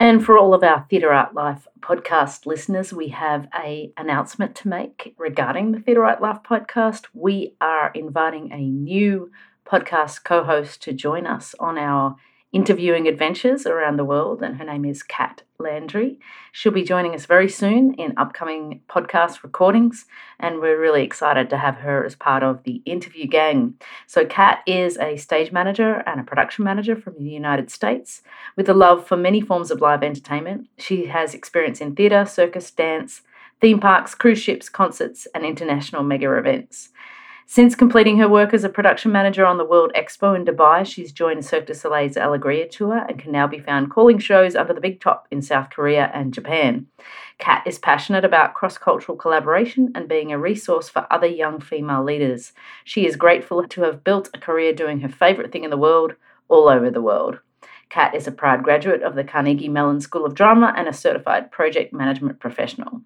And for all of our Theatre Art Life podcast listeners, we have a announcement to make regarding the Theatre Art Life podcast. We are inviting a new podcast co-host to join us on our interviewing adventures around the world, and her name is Kat Landry. She'll be joining us very soon in upcoming podcast recordings, and we're really excited to have her as part of the interview gang. So, Kat is a stage manager and a production manager from the United States with a love for many forms of live entertainment. She has experience in theatre, circus, dance, theme parks, cruise ships, concerts, and international mega events. Since completing her work as a production manager on the World Expo in Dubai, she's joined Cirque du Soleil's Alegria tour and can now be found calling shows under the big top in South Korea and Japan. Kat is passionate about cross cultural collaboration and being a resource for other young female leaders. She is grateful to have built a career doing her favourite thing in the world all over the world. Kat is a proud graduate of the Carnegie Mellon School of Drama and a certified project management professional.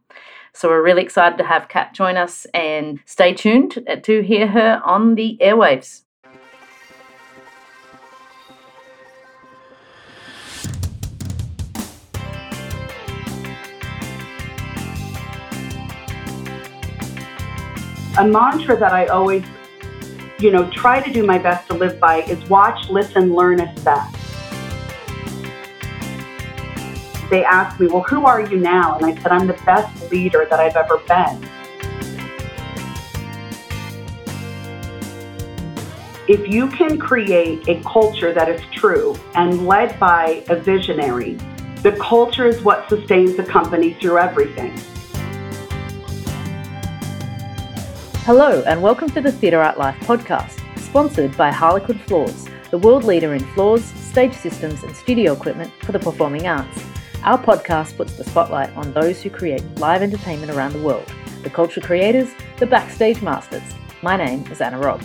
So we're really excited to have Kat join us and stay tuned uh, to hear her on the airwaves. A mantra that I always, you know, try to do my best to live by is watch, listen, learn, assess they asked me, Well, who are you now? And I said, I'm the best leader that I've ever been. If you can create a culture that is true and led by a visionary, the culture is what sustains a company through everything. Hello, and welcome to the Theatre Art Life podcast, sponsored by Harlequin Floors, the world leader in floors, stage systems, and studio equipment for the performing arts. Our podcast puts the spotlight on those who create live entertainment around the world the culture creators, the backstage masters. My name is Anna Robb.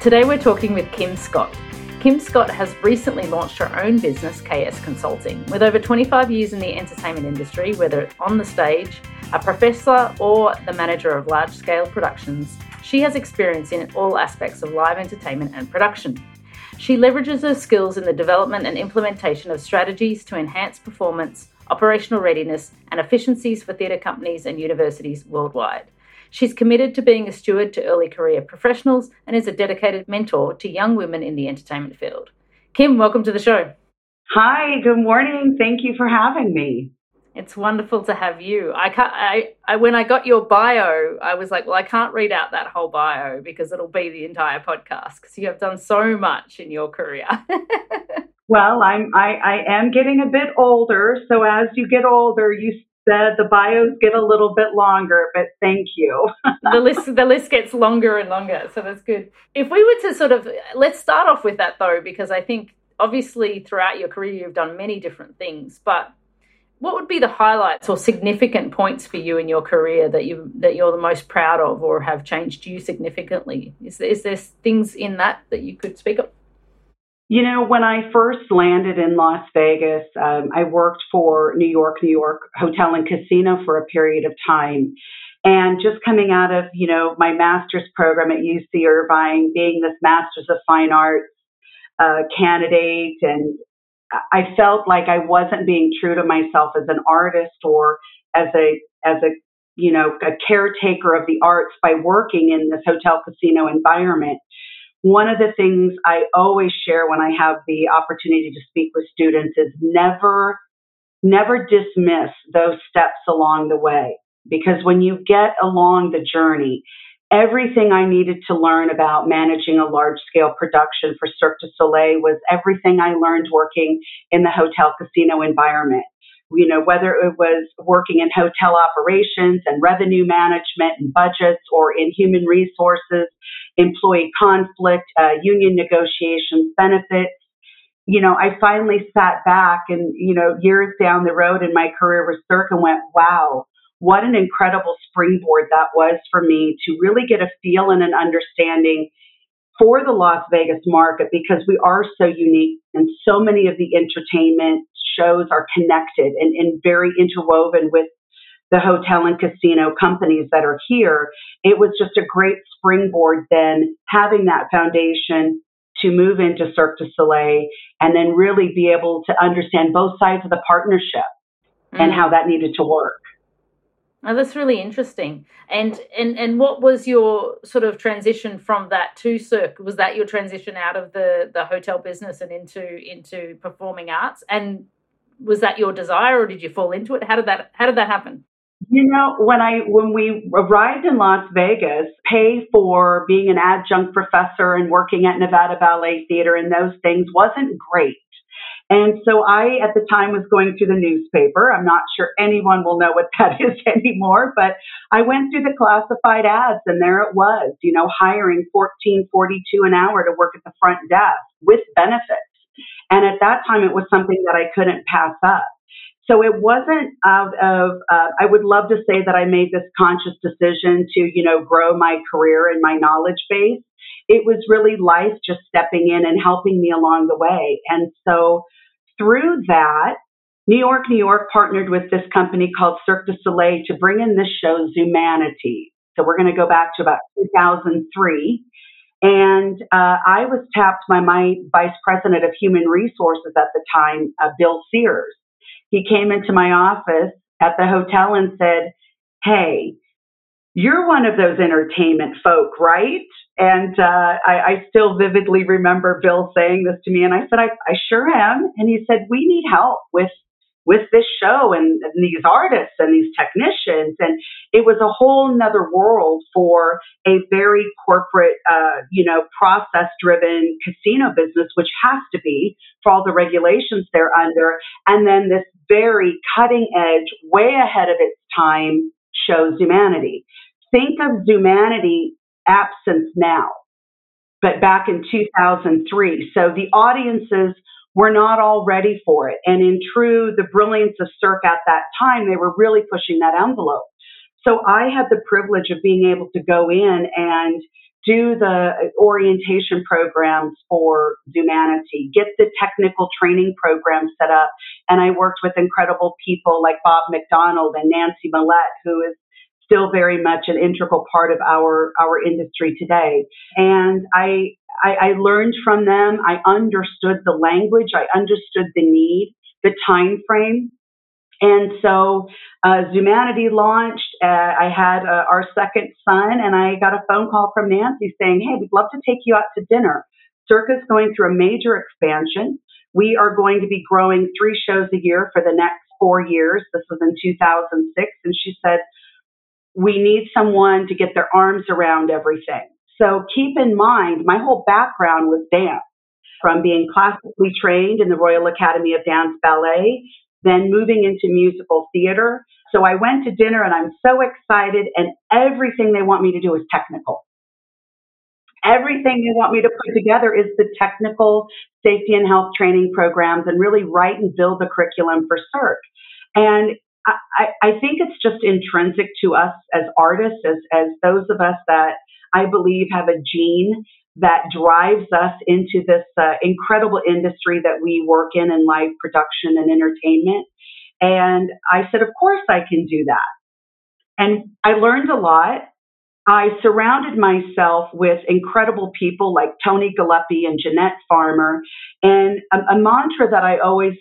Today we're talking with Kim Scott. Kim Scott has recently launched her own business, KS Consulting. With over 25 years in the entertainment industry, whether it's on the stage, a professor, or the manager of large scale productions, she has experience in all aspects of live entertainment and production. She leverages her skills in the development and implementation of strategies to enhance performance operational readiness, and efficiencies for theatre companies and universities worldwide. She's committed to being a steward to early career professionals and is a dedicated mentor to young women in the entertainment field. Kim, welcome to the show. Hi, good morning. Thank you for having me. It's wonderful to have you. I can't. I, I when I got your bio, I was like, well, I can't read out that whole bio because it'll be the entire podcast because you have done so much in your career. Well, I'm I, I am getting a bit older, so as you get older, you said the bios get a little bit longer, but thank you. the list the list gets longer and longer, so that's good. If we were to sort of let's start off with that though, because I think obviously throughout your career you've done many different things, but what would be the highlights or significant points for you in your career that you that you're the most proud of or have changed you significantly? Is there, is there things in that that you could speak of? You know, when I first landed in Las Vegas, um, I worked for New York, New York Hotel and Casino for a period of time. And just coming out of, you know, my master's program at UC Irvine, being this Master's of Fine Arts uh, candidate, and I felt like I wasn't being true to myself as an artist or as a as a you know a caretaker of the arts by working in this hotel casino environment one of the things I always share when I have the opportunity to speak with students is never, never dismiss those steps along the way. Because when you get along the journey, everything I needed to learn about managing a large scale production for Cirque du Soleil was everything I learned working in the hotel casino environment you know, whether it was working in hotel operations and revenue management and budgets or in human resources, employee conflict, uh, union negotiations, benefits. You know, I finally sat back and, you know, years down the road in my career with Cirque and went, wow, what an incredible springboard that was for me to really get a feel and an understanding for the Las Vegas market because we are so unique and so many of the entertainment shows are connected and, and very interwoven with the hotel and casino companies that are here. It was just a great springboard then having that foundation to move into Cirque du Soleil and then really be able to understand both sides of the partnership mm. and how that needed to work. Oh, that's really interesting. And and and what was your sort of transition from that to Cirque? Was that your transition out of the the hotel business and into into performing arts? And was that your desire, or did you fall into it? How did that How did that happen? You know, when I when we arrived in Las Vegas, pay for being an adjunct professor and working at Nevada Ballet Theater and those things wasn't great. And so I, at the time, was going through the newspaper. I'm not sure anyone will know what that is anymore, but I went through the classified ads and there it was, you know, hiring 1442 an hour to work at the front desk with benefits. And at that time, it was something that I couldn't pass up. So it wasn't out of, uh, I would love to say that I made this conscious decision to, you know, grow my career and my knowledge base. It was really life just stepping in and helping me along the way. And so through that, New York, New York partnered with this company called Cirque du Soleil to bring in this show, Zumanity. So we're going to go back to about 2003. And uh, I was tapped by my vice president of human resources at the time, uh, Bill Sears he came into my office at the hotel and said, Hey, you're one of those entertainment folk, right? And uh, I, I, still vividly remember Bill saying this to me, and I said, I, I sure am. And he said, We need help with with this show and, and, these artists and these technicians. And it was a whole nother world for a very corporate, uh, you know, process driven casino business, which has to be for all the regulations they're under. And then this very cutting edge, way ahead of its time show Zumanity. Think of Zumanity Absinthe now, but back in 2003. So the audiences were not all ready for it. And in true the brilliance of Cirque at that time, they were really pushing that envelope. So I had the privilege of being able to go in and do the orientation programs for Zumanity, get the technical training program set up. And I worked with incredible people like Bob McDonald and Nancy Millette, who is still very much an integral part of our, our industry today. And I, I, I learned from them. I understood the language. I understood the need, the time frame. And so uh, Zumanity launched. Uh, I had uh, our second son, and I got a phone call from Nancy saying, Hey, we'd love to take you out to dinner. Circus going through a major expansion. We are going to be growing three shows a year for the next four years. This was in 2006. And she said, We need someone to get their arms around everything. So keep in mind, my whole background was dance from being classically trained in the Royal Academy of Dance Ballet, then moving into musical theater. So I went to dinner and I'm so excited, and everything they want me to do is technical. Everything they want me to put together is the technical safety and health training programs and really write and build the curriculum for Cirque. And I, I think it's just intrinsic to us as artists, as, as those of us that I believe, have a gene that drives us into this uh, incredible industry that we work in in live production and entertainment. And I said, Of course, I can do that. And I learned a lot. I surrounded myself with incredible people like Tony Gillespie and Jeanette Farmer. And a, a mantra that I always,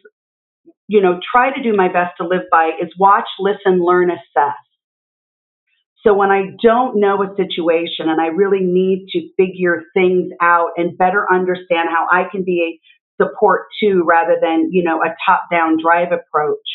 you know, try to do my best to live by is watch, listen, learn, assess. So when I don't know a situation and I really need to figure things out and better understand how I can be a support too, rather than, you know, a top down drive approach.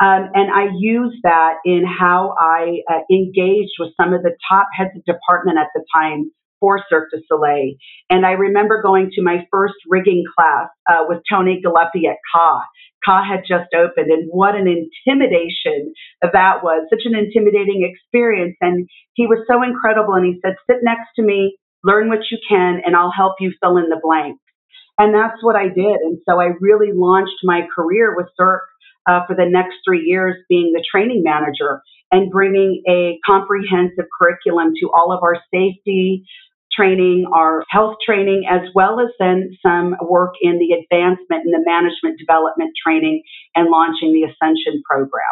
Um, and I use that in how I uh, engaged with some of the top heads of department at the time for Cirque du Soleil. And I remember going to my first rigging class uh, with Tony Gillespie at Ka. Ka had just opened, and what an intimidation that was! Such an intimidating experience. And he was so incredible. And he said, "Sit next to me, learn what you can, and I'll help you fill in the blanks." And that's what I did. And so I really launched my career with Cirque uh, for the next three years, being the training manager and bringing a comprehensive curriculum to all of our safety, training, our health training, as well as then some work in the advancement and the management development training and launching the Ascension program.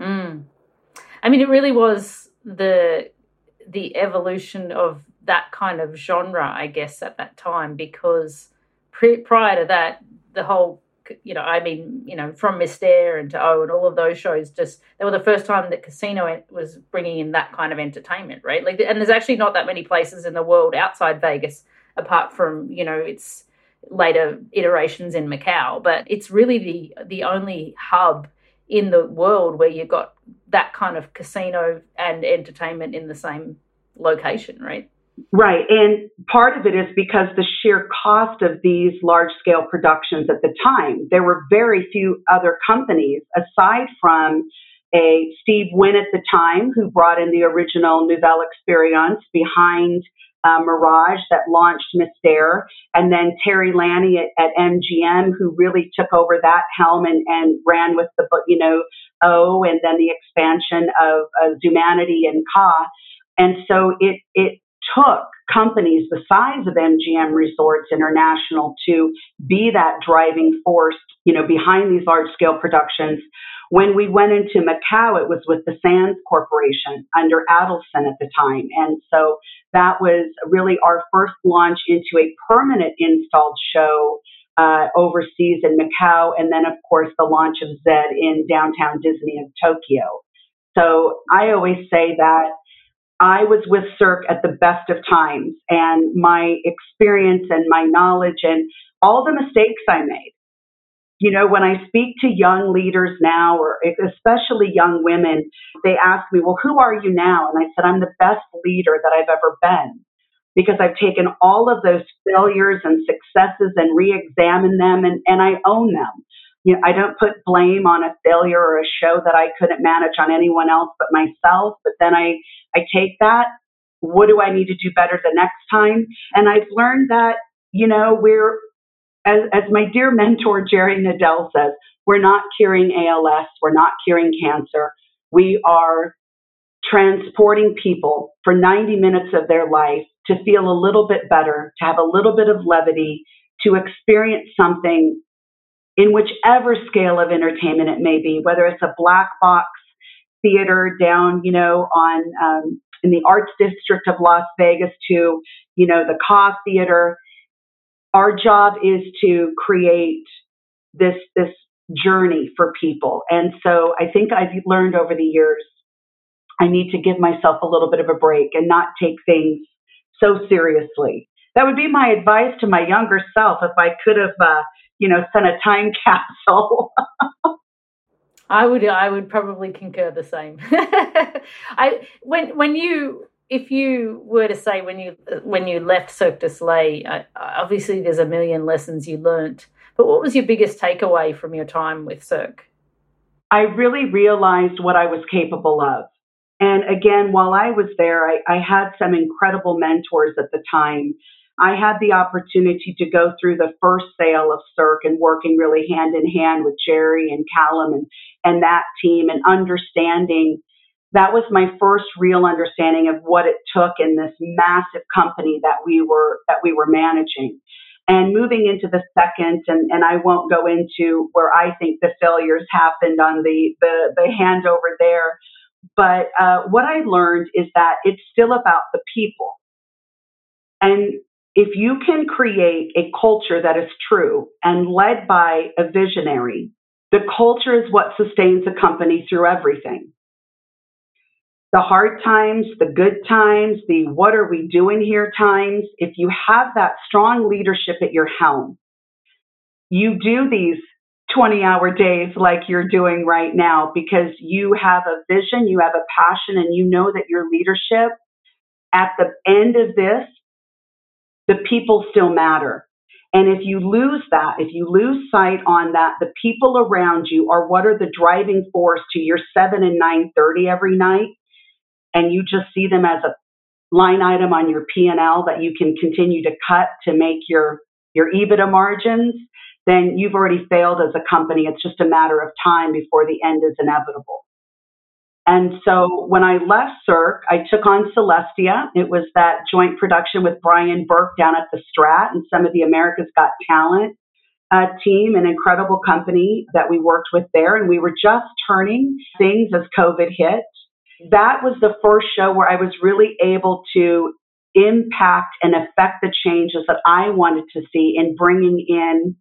Mm. I mean, it really was the the evolution of that kind of genre, I guess, at that time, because pre- prior to that, the whole you know, I mean, you know, from Mystère and to O and all of those shows, just they were the first time that casino was bringing in that kind of entertainment, right? Like, and there's actually not that many places in the world outside Vegas, apart from you know, its later iterations in Macau, but it's really the the only hub in the world where you've got that kind of casino and entertainment in the same location, right? Right. And part of it is because the sheer cost of these large scale productions at the time, there were very few other companies aside from a Steve Wynn at the time who brought in the original Nouvelle Experience behind uh, Mirage that launched Mystère, and then Terry Lanni at, at, MGM who really took over that helm and, and ran with the, you know, O and then the expansion of uh, Zumanity and Ka. And so it, it took companies the size of MGM Resorts International to be that driving force, you know, behind these large scale productions. When we went into Macau, it was with the Sands Corporation under Adelson at the time. And so that was really our first launch into a permanent installed show uh, overseas in Macau. And then, of course, the launch of Zed in downtown Disney in Tokyo. So I always say that I was with Cirque at the best of times, and my experience and my knowledge and all the mistakes I made. You know, when I speak to young leaders now, or especially young women, they ask me, Well, who are you now? And I said, I'm the best leader that I've ever been because I've taken all of those failures and successes and re examined them and, and I own them you know, I don't put blame on a failure or a show that I couldn't manage on anyone else but myself. But then I, I take that. What do I need to do better the next time? And I've learned that, you know, we're, as, as my dear mentor Jerry Nadal says, we're not curing ALS, we're not curing cancer. We are transporting people for 90 minutes of their life to feel a little bit better, to have a little bit of levity, to experience something in whichever scale of entertainment it may be, whether it's a black box theater down, you know, on um, in the arts district of Las Vegas to, you know, the Ka Theater. Our job is to create this this journey for people, and so I think I've learned over the years I need to give myself a little bit of a break and not take things so seriously. That would be my advice to my younger self if I could have. Uh, you know, sent a time capsule. I would I would probably concur the same. I when when you if you were to say when you when you left Cirque du Soleil, uh, obviously there's a million lessons you learnt. But what was your biggest takeaway from your time with Cirque? I really realized what I was capable of. And again, while I was there, I, I had some incredible mentors at the time I had the opportunity to go through the first sale of Cirque and working really hand in hand with Jerry and Callum and, and that team and understanding that was my first real understanding of what it took in this massive company that we were that we were managing. And moving into the second, and, and I won't go into where I think the failures happened on the the, the handover there, but uh, what I learned is that it's still about the people. And if you can create a culture that is true and led by a visionary, the culture is what sustains a company through everything. The hard times, the good times, the what are we doing here times, if you have that strong leadership at your helm, you do these 20 hour days like you're doing right now because you have a vision, you have a passion, and you know that your leadership at the end of this the people still matter. And if you lose that, if you lose sight on that, the people around you are what are the driving force to your 7 and 9:30 every night and you just see them as a line item on your P&L that you can continue to cut to make your your EBITDA margins, then you've already failed as a company. It's just a matter of time before the end is inevitable. And so when I left Cirque, I took on Celestia. It was that joint production with Brian Burke down at the Strat and some of the America's Got Talent uh, team, an incredible company that we worked with there. And we were just turning things as COVID hit. that was the first show where I was really able to impact and affect the changes that I wanted to see in bringing in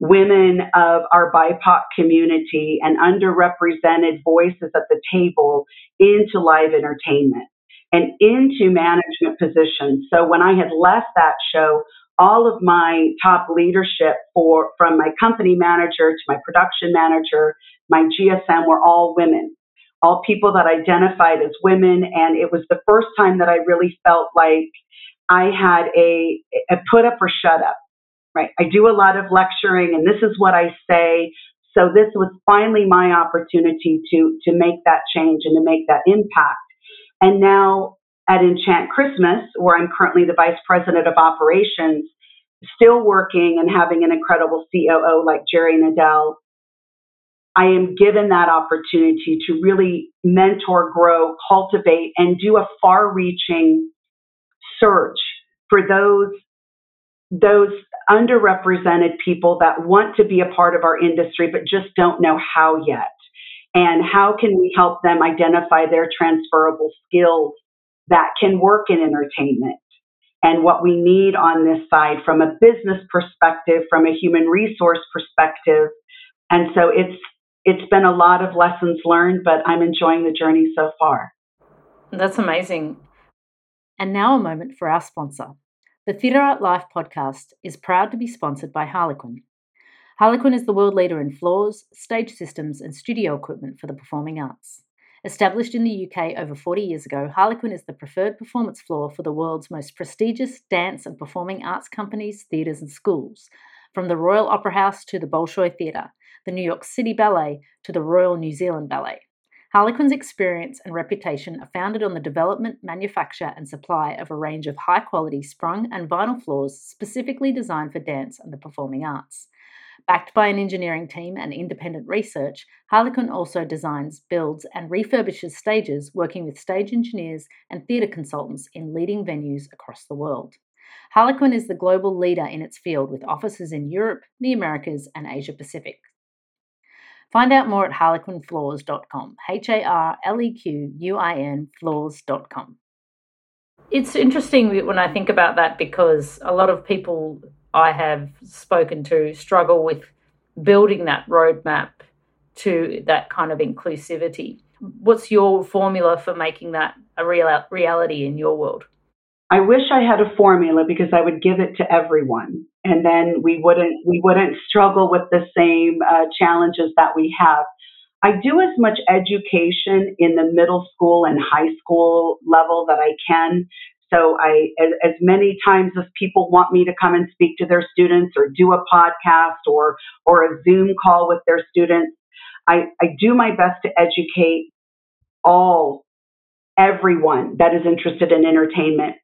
women of our BIPOC community and underrepresented voices at the table into live entertainment and into management positions. So when I had left that show, all of my top leadership for from my company manager to my production manager, my GSM were all women, all people that identified as women, and it was the first time that I really felt like I had a, a put up or shut up. Right, I do a lot of lecturing, and this is what I say. So this was finally my opportunity to to make that change and to make that impact. And now at Enchant Christmas, where I'm currently the vice president of operations, still working and having an incredible COO like Jerry Nadal, I am given that opportunity to really mentor, grow, cultivate, and do a far reaching search for those those underrepresented people that want to be a part of our industry but just don't know how yet. And how can we help them identify their transferable skills that can work in entertainment and what we need on this side from a business perspective, from a human resource perspective. And so it's it's been a lot of lessons learned, but I'm enjoying the journey so far. That's amazing. And now a moment for our sponsor. The Theatre Art Life podcast is proud to be sponsored by Harlequin. Harlequin is the world leader in floors, stage systems, and studio equipment for the performing arts. Established in the UK over 40 years ago, Harlequin is the preferred performance floor for the world's most prestigious dance and performing arts companies, theatres, and schools, from the Royal Opera House to the Bolshoi Theatre, the New York City Ballet to the Royal New Zealand Ballet. Harlequin's experience and reputation are founded on the development, manufacture, and supply of a range of high quality sprung and vinyl floors specifically designed for dance and the performing arts. Backed by an engineering team and independent research, Harlequin also designs, builds, and refurbishes stages, working with stage engineers and theatre consultants in leading venues across the world. Harlequin is the global leader in its field with offices in Europe, the Americas, and Asia Pacific. Find out more at harlequinfloors.com, H A R L E Q U I N floors.com. It's interesting when I think about that because a lot of people I have spoken to struggle with building that roadmap to that kind of inclusivity. What's your formula for making that a real reality in your world? I wish I had a formula because I would give it to everyone, and then we wouldn't we wouldn't struggle with the same uh, challenges that we have. I do as much education in the middle school and high school level that I can. So I, as, as, many times as people want me to come and speak to their students or do a podcast or, or a Zoom call with their students, I, I do my best to educate all, everyone that is interested in entertainment,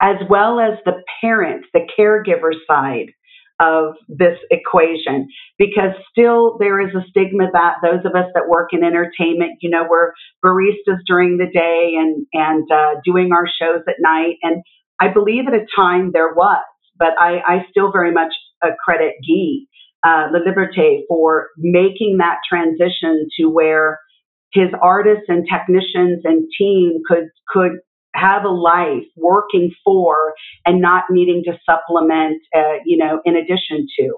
as well as the parents, the caregiver side of this equation because still there is a stigma that those of us that work in entertainment, you know, we're baristas during the day and and uh, doing our shows at night. And I believe at a time there was, but I, I still very much credit Guy uh, Laliberté for making that transition to where his artists and technicians and team could could have a life working for and not needing to supplement, uh, you know, in addition to.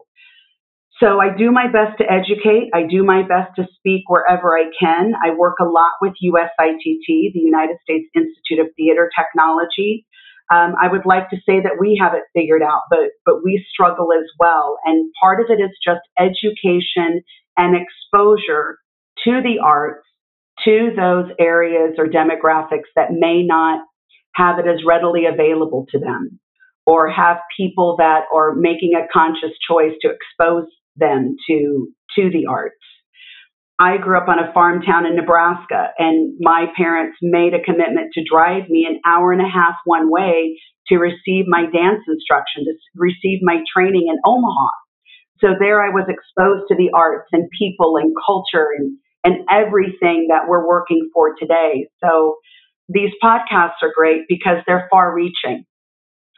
So I do my best to educate. I do my best to speak wherever I can. I work a lot with USITT, the United States Institute of Theater Technology. Um, I would like to say that we have it figured out, but but we struggle as well. And part of it is just education and exposure to the arts, to those areas or demographics that may not have it as readily available to them or have people that are making a conscious choice to expose them to to the arts. I grew up on a farm town in Nebraska and my parents made a commitment to drive me an hour and a half one way to receive my dance instruction, to receive my training in Omaha. So there I was exposed to the arts and people and culture and, and everything that we're working for today. So these podcasts are great because they're far reaching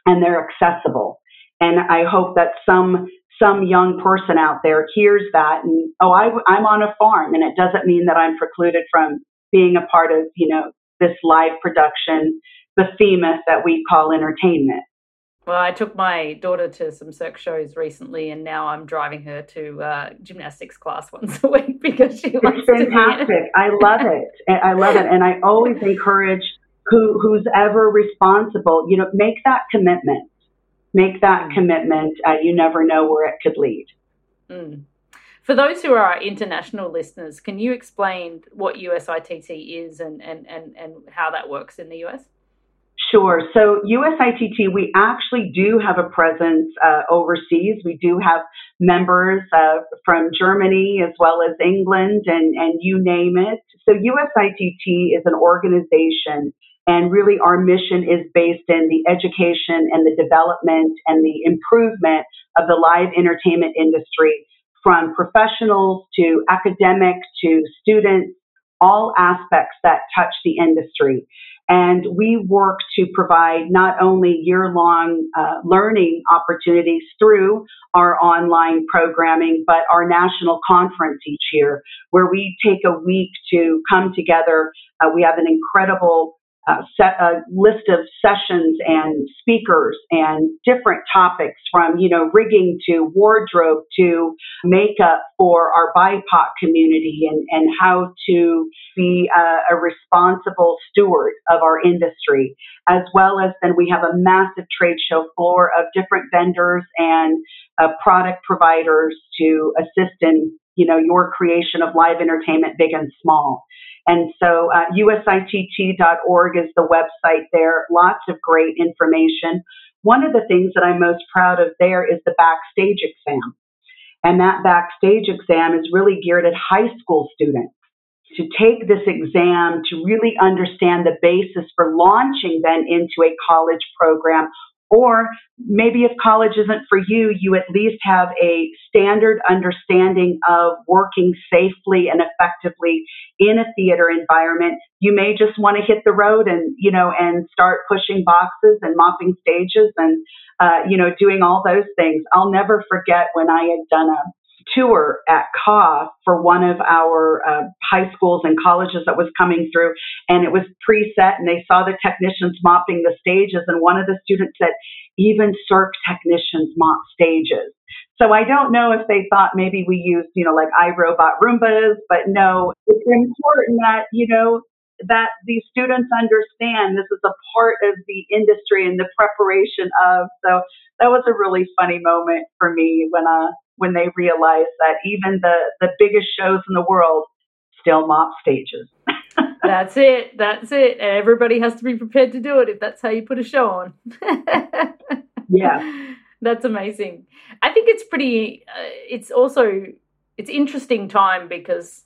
and they're accessible. And I hope that some some young person out there hears that and oh I, i'm on a farm and it doesn't mean that i'm precluded from being a part of, you know, this live production, the behemoth that we call entertainment. Well, I took my daughter to some Cirque shows recently, and now I'm driving her to uh, gymnastics class once a week because she it's fantastic. to. I love it. I love it, and I always encourage who who's ever responsible. You know, make that commitment. Make that mm. commitment. Uh, you never know where it could lead. Mm. For those who are our international listeners, can you explain what USITT is and, and, and, and how that works in the US? Sure. So USITT, we actually do have a presence uh, overseas. We do have members uh, from Germany as well as England and, and you name it. So USITT is an organization and really our mission is based in the education and the development and the improvement of the live entertainment industry from professionals to academic to students, all aspects that touch the industry. And we work to provide not only year long uh, learning opportunities through our online programming, but our national conference each year, where we take a week to come together. Uh, we have an incredible uh, set a list of sessions and speakers and different topics from you know rigging to wardrobe to makeup for our BIPOC community and, and how to be a, a responsible steward of our industry, as well as then we have a massive trade show floor of different vendors and uh, product providers to assist in you know your creation of live entertainment, big and small. And so uh, usitt.org is the website there. Lots of great information. One of the things that I'm most proud of there is the backstage exam. And that backstage exam is really geared at high school students to take this exam to really understand the basis for launching then into a college program or maybe if college isn't for you, you at least have a standard understanding of working safely and effectively in a theater environment. You may just want to hit the road and, you know, and start pushing boxes and mopping stages and, uh, you know, doing all those things. I'll never forget when I had done a tour at Ka for one of our uh, high schools and colleges that was coming through, and it was preset, and they saw the technicians mopping the stages, and one of the students said, even Cirque technicians mop stages. So I don't know if they thought maybe we used, you know, like iRobot Roombas, but no, it's important that, you know, that these students understand this is a part of the industry and the preparation of. So that was a really funny moment for me when uh when they realized that even the the biggest shows in the world still mop stages. that's it. That's it. Everybody has to be prepared to do it if that's how you put a show on. yeah. That's amazing. I think it's pretty uh, it's also it's interesting time because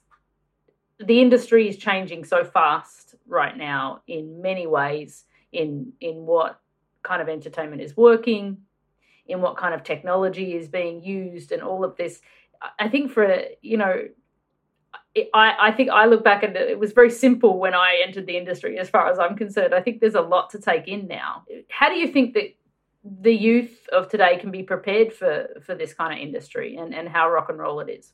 the industry is changing so fast right now in many ways in in what kind of entertainment is working in what kind of technology is being used and all of this i think for you know I, I think I look back and it was very simple when I entered the industry as far as I'm concerned. I think there's a lot to take in now. How do you think that the youth of today can be prepared for, for this kind of industry and, and how rock and roll it is?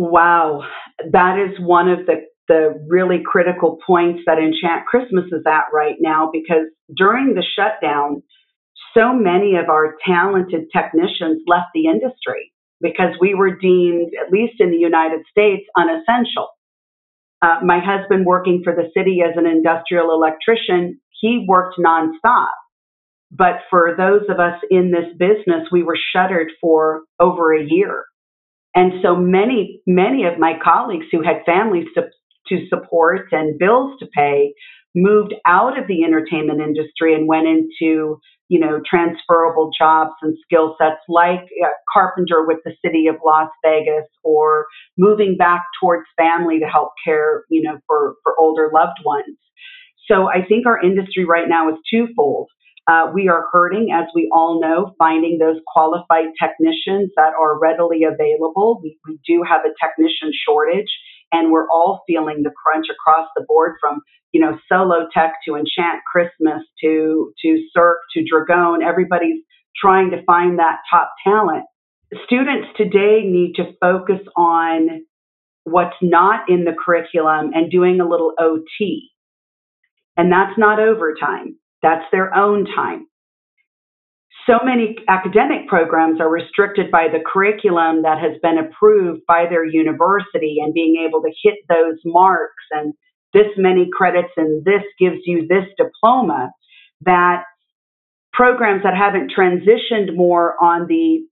Wow, that is one of the the really critical points that Enchant Christmas is at right now because during the shutdown, so many of our talented technicians left the industry because we were deemed, at least in the United States, unessential. Uh, my husband, working for the city as an industrial electrician, he worked nonstop. But for those of us in this business, we were shuttered for over a year. And so many, many of my colleagues who had families to, to support and bills to pay moved out of the entertainment industry and went into, you know, transferable jobs and skill sets like uh, carpenter with the city of Las Vegas or moving back towards family to help care, you know, for, for older loved ones. So I think our industry right now is twofold. Uh, we are hurting, as we all know, finding those qualified technicians that are readily available. We, we do have a technician shortage, and we're all feeling the crunch across the board from you know Solotech to enchant christmas to to cirque to dragon everybody's trying to find that top talent students today need to focus on what's not in the curriculum and doing a little OT. And that's not overtime, that's their own time. So many academic programs are restricted by the curriculum that has been approved by their university and being able to hit those marks and this many credits and this gives you this diploma that programs that haven't transitioned more on the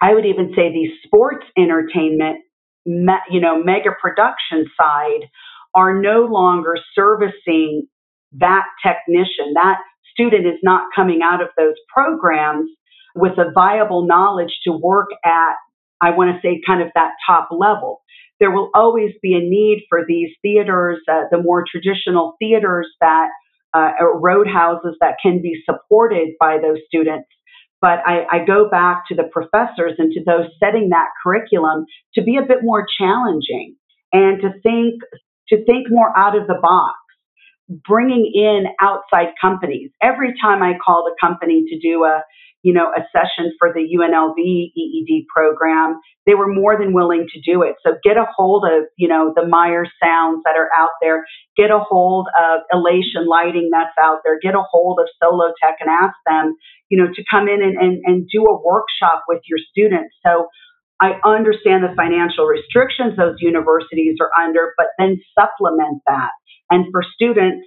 I would even say the sports entertainment you know mega production side are no longer servicing that technician that student is not coming out of those programs with a viable knowledge to work at I want to say kind of that top level there will always be a need for these theaters, uh, the more traditional theaters that uh, roadhouses that can be supported by those students. But I, I go back to the professors and to those setting that curriculum to be a bit more challenging and to think to think more out of the box bringing in outside companies. Every time I called a company to do a you know, a session for the UNLV EED program, they were more than willing to do it. So get a hold of, you know, the Meyer sounds that are out there, get a hold of Elation lighting that's out there, get a hold of Solotech and ask them, you know, to come in and, and, and do a workshop with your students. So I understand the financial restrictions those universities are under, but then supplement that. And for students,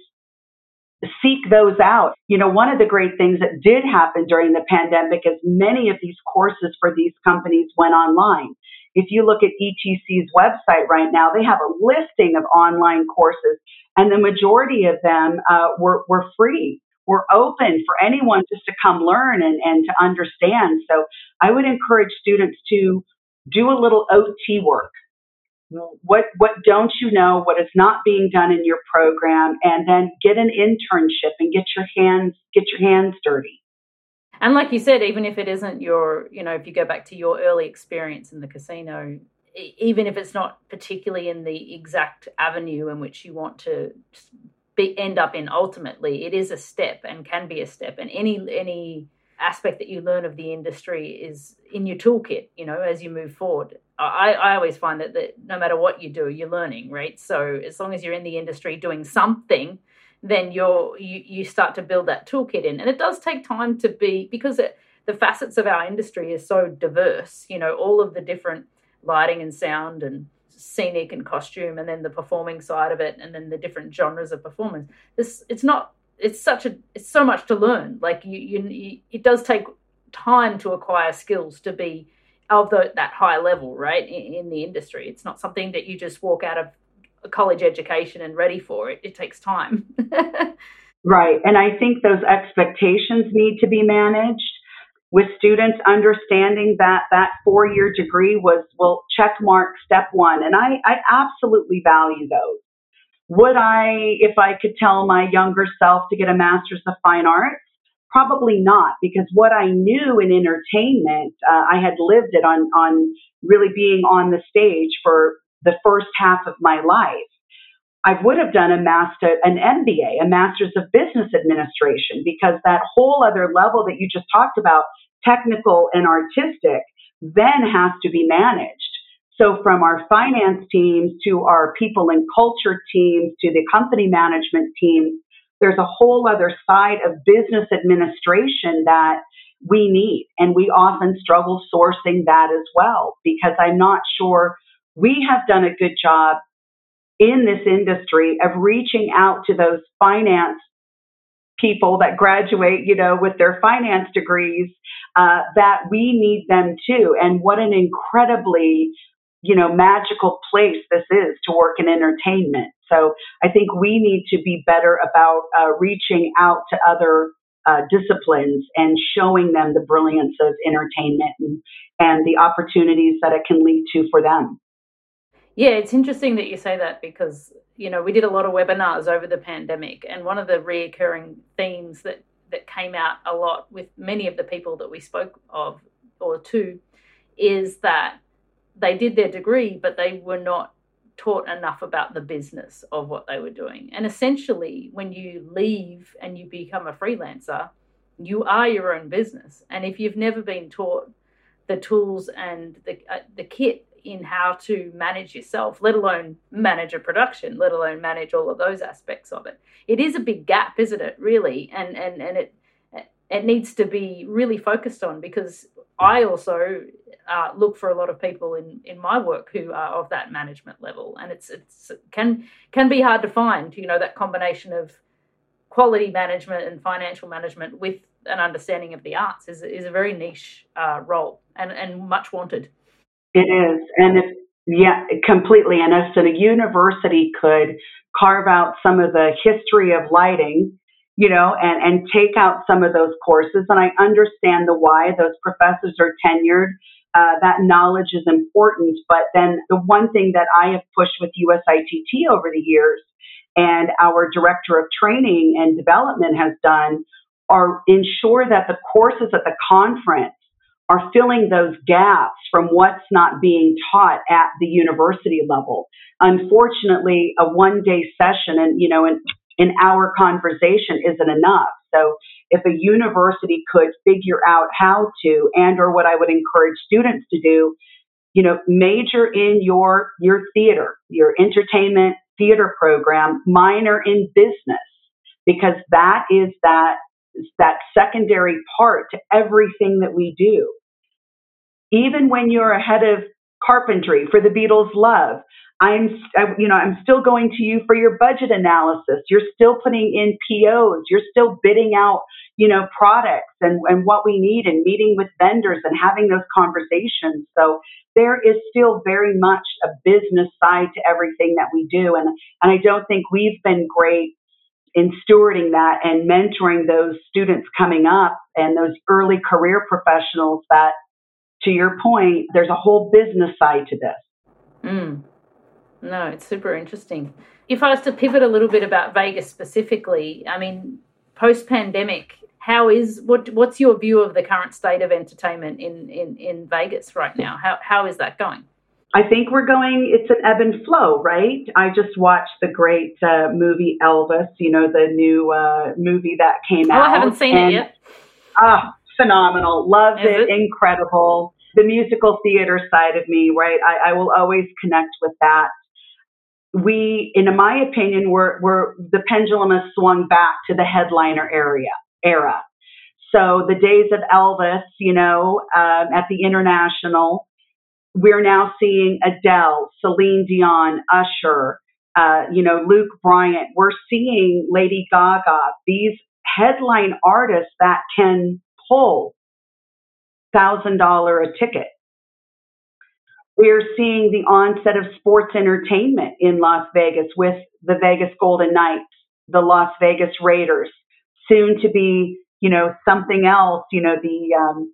seek those out. You know, one of the great things that did happen during the pandemic is many of these courses for these companies went online. If you look at ETC's website right now, they have a listing of online courses, and the majority of them uh, were, were free. Were open for anyone just to come learn and, and to understand. So I would encourage students to do a little OT work what what don't you know what is not being done in your program? And then get an internship and get your hands get your hands dirty. And like you said even if it isn't your you know if you go back to your early experience in the casino even if it's not particularly in the exact avenue in which you want to be, end up in ultimately it is a step and can be a step. And any any aspect that you learn of the industry is in your toolkit you know as you move forward I, I always find that, that no matter what you do, you're learning, right? So as long as you're in the industry doing something, then you're you, you start to build that toolkit in. And it does take time to be because it, the facets of our industry is so diverse, you know, all of the different lighting and sound and scenic and costume and then the performing side of it and then the different genres of performance. This it's not it's such a it's so much to learn. Like you, you, you it does take time to acquire skills to be of the, that high level, right, in, in the industry. It's not something that you just walk out of a college education and ready for it. It takes time. right. And I think those expectations need to be managed with students understanding that that four year degree was, well, check mark step one. And I, I absolutely value those. Would I, if I could tell my younger self to get a master's of fine arts, Probably not, because what I knew in entertainment, uh, I had lived it on, on really being on the stage for the first half of my life. I would have done a master, an MBA, a master's of business administration, because that whole other level that you just talked about, technical and artistic, then has to be managed. So from our finance teams to our people and culture teams to the company management teams, there's a whole other side of business administration that we need. And we often struggle sourcing that as well because I'm not sure we have done a good job in this industry of reaching out to those finance people that graduate, you know, with their finance degrees, uh, that we need them too. And what an incredibly you know, magical place this is to work in entertainment. So I think we need to be better about uh, reaching out to other uh, disciplines and showing them the brilliance of entertainment and, and the opportunities that it can lead to for them. Yeah, it's interesting that you say that because, you know, we did a lot of webinars over the pandemic, and one of the reoccurring themes that, that came out a lot with many of the people that we spoke of or to is that they did their degree, but they were not taught enough about the business of what they were doing. And essentially, when you leave and you become a freelancer, you are your own business. And if you've never been taught the tools and the uh, the kit in how to manage yourself, let alone manage a production, let alone manage all of those aspects of it. It is a big gap, isn't it? Really, and and and it it needs to be really focused on because I also uh, look for a lot of people in, in my work who are of that management level, and it's it's can can be hard to find. You know that combination of quality management and financial management with an understanding of the arts is is a very niche uh, role and and much wanted. It is, and if yeah, completely. And if a university could carve out some of the history of lighting you know, and, and take out some of those courses. And I understand the why those professors are tenured. Uh, that knowledge is important. But then the one thing that I have pushed with USITT over the years and our director of training and development has done are ensure that the courses at the conference are filling those gaps from what's not being taught at the university level. Unfortunately, a one day session and, you know, and in our conversation isn't enough. So if a university could figure out how to, and or what I would encourage students to do, you know, major in your your theater, your entertainment theater program, minor in business, because that is that that secondary part to everything that we do. Even when you're a head of carpentry for the Beatles' Love, I'm, you know, I'm still going to you for your budget analysis. You're still putting in POs. You're still bidding out, you know, products and, and what we need and meeting with vendors and having those conversations. So there is still very much a business side to everything that we do. And, and I don't think we've been great in stewarding that and mentoring those students coming up and those early career professionals that, to your point, there's a whole business side to this. Mm. No, it's super interesting. If I was to pivot a little bit about Vegas specifically, I mean, post pandemic, how is what what's your view of the current state of entertainment in, in, in Vegas right now? How how is that going? I think we're going, it's an ebb and flow, right? I just watched the great uh, movie Elvis, you know, the new uh, movie that came oh, out. I haven't seen it yet. Ah, phenomenal. Loved it, it, incredible. The musical theater side of me, right? I, I will always connect with that we, in my opinion, we're, we're, the pendulum has swung back to the headliner area era. So the days of Elvis, you know, um, at the International, we're now seeing Adele, Celine Dion, Usher, uh, you know, Luke Bryan. We're seeing Lady Gaga. These headline artists that can pull thousand dollar a ticket. We're seeing the onset of sports entertainment in Las Vegas with the Vegas Golden Knights, the Las Vegas Raiders, soon to be, you know, something else. You know, the um,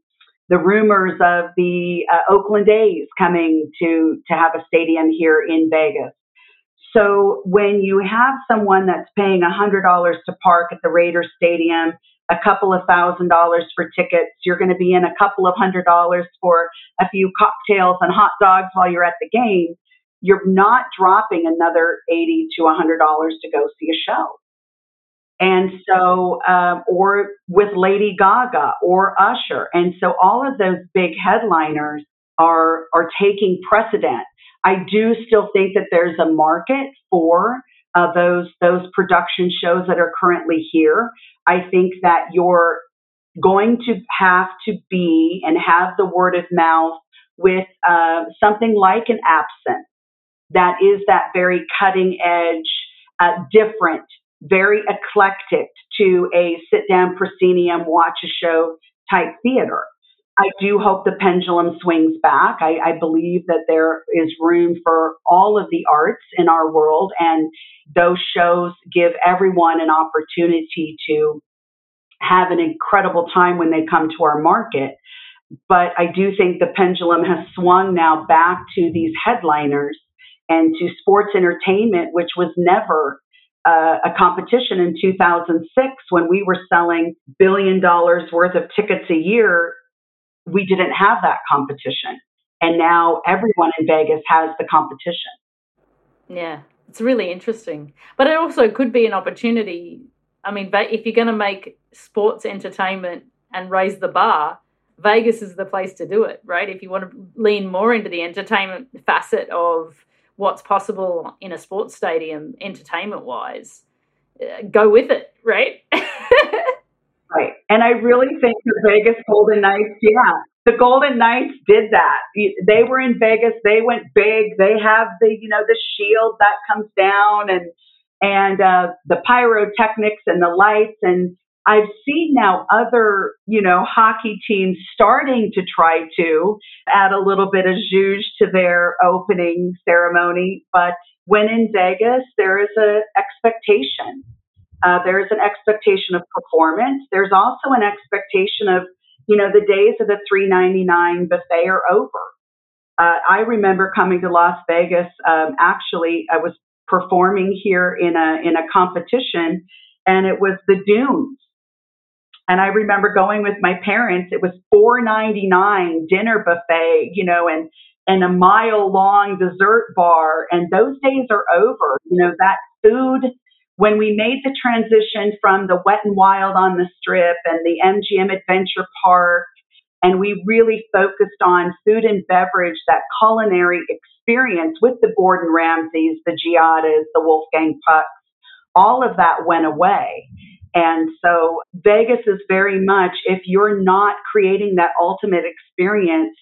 the rumors of the uh, Oakland A's coming to to have a stadium here in Vegas. So when you have someone that's paying $100 to park at the Raiders Stadium a couple of thousand dollars for tickets. You're going to be in a couple of hundred dollars for a few cocktails and hot dogs while you're at the game. You're not dropping another eighty to a hundred dollars to go see a show. And so, um, or with Lady Gaga or Usher, and so all of those big headliners are are taking precedent. I do still think that there's a market for uh, those those production shows that are currently here. I think that you're going to have to be and have the word of mouth with uh, something like an Absinthe that is that very cutting edge, uh, different, very eclectic to a sit down proscenium, watch a show type theater. I do hope the pendulum swings back. I, I, believe that there is room for all of the arts in our world, and those shows give everyone an opportunity to have an incredible time when they come to our market. But I do think the pendulum has swung now back to these headliners and to sports entertainment, which was never uh, a competition in 2006 when we were selling billion dollars worth of tickets a year we didn't have that competition. And now everyone in Vegas has the competition. Yeah, it's really interesting. But it also could be an opportunity. I mean, if you're going to make sports entertainment and raise the bar, Vegas is the place to do it, right? If you want to lean more into the entertainment facet of what's possible in a sports stadium, entertainment wise, uh, go with it, right? right. And I really think the Vegas Golden Knights, yeah, the Golden Knights did that. They were in Vegas. They went big. They have the, you know, the shield that comes down and and uh, the pyrotechnics and the lights. And I've seen now other, you know, hockey teams starting to try to add a little bit of zhuzh to their opening ceremony. But when in Vegas, there is an expectation. Uh, there is an expectation of performance. There's also an expectation of you know, the days of the 399 buffet are over. Uh, I remember coming to Las Vegas. Um, actually, I was performing here in a in a competition, and it was the Dunes. And I remember going with my parents. It was 4.99 dinner buffet, you know, and and a mile long dessert bar. And those days are over. You know, that food when we made the transition from the wet and wild on the strip and the MGM Adventure Park, and we really focused on food and beverage, that culinary experience with the Gordon Ramsays, the Giadas, the Wolfgang Pucks, all of that went away. And so Vegas is very much, if you're not creating that ultimate experience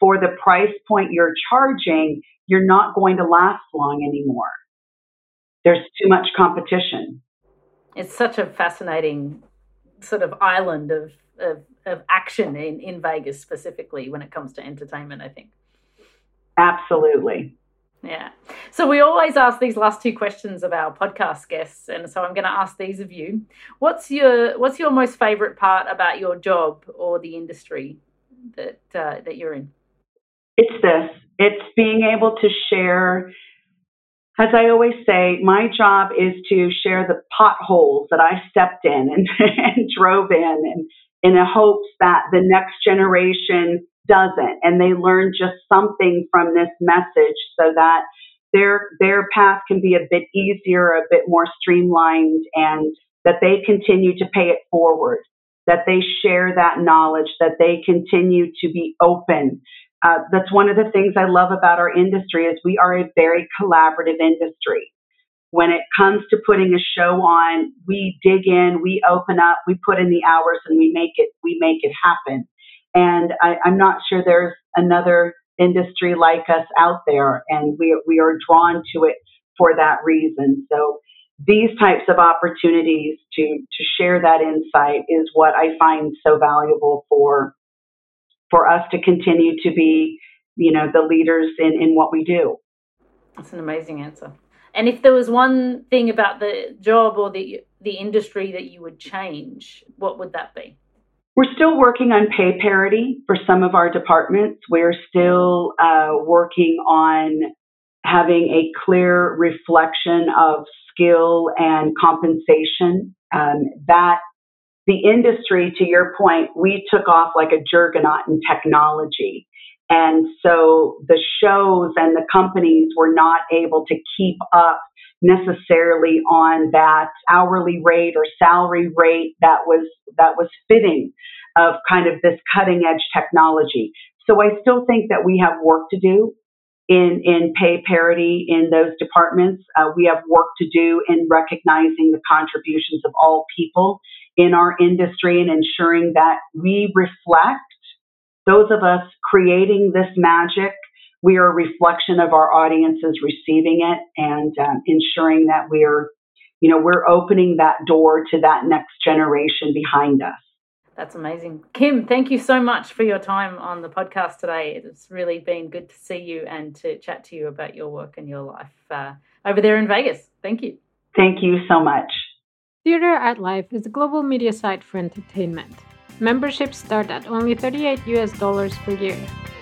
for the price point you're charging, you're not going to last long anymore there's too much competition. It's such a fascinating sort of island of, of, of action in, in Vegas specifically when it comes to entertainment, I think. Absolutely. Yeah. So we always ask these last two questions of our podcast guests, and so I'm going to ask these of you. What's your What's your most favorite part about your job or the industry that uh, that you're in? It's this. It's being able to share as I always say, my job is to share the potholes that I stepped in and, and drove in, and in the hopes that the next generation doesn't, and they learn just something from this message, so that their their path can be a bit easier, a bit more streamlined, and that they continue to pay it forward, that they share that knowledge, that they continue to be open uh, that's one of the things I love about our industry is we are a very collaborative industry. When it comes to putting a show on, we dig in, we open up, we put in the hours, and we make it we make it happen. And I, I'm not sure there's another industry like us out there, and we we are drawn to it for that reason. So these types of opportunities to to share that insight is what I find so valuable for for us to continue to be, you know, the leaders in, in what we do. That's an amazing answer. And if there was one thing about the job or the the industry that you would change, what would that be? We're still working on pay parity for some of our departments. We're still uh, working on having a clear reflection of skill and compensation. Um, that the industry, to your point, we took off like a juggernaut in technology. And so the shows and the companies were not able to keep up necessarily on that hourly rate or salary rate that was that was fitting of kind of this cutting edge technology. So I still think that we have work to do in, in pay parity in those departments. Uh, we have work to do in recognizing the contributions of all people in our industry and ensuring that we reflect those of us creating this magic. We are a reflection of our audiences receiving it and um, ensuring that we're, you know, we're opening that door to that next generation behind us. That's amazing. Kim, thank you so much for your time on the podcast today. It's really been good to see you and to chat to you about your work and your life uh, over there in Vegas. Thank you. Thank you so much. Theater Art Life is a global media site for entertainment. Memberships start at only 38 US dollars per year.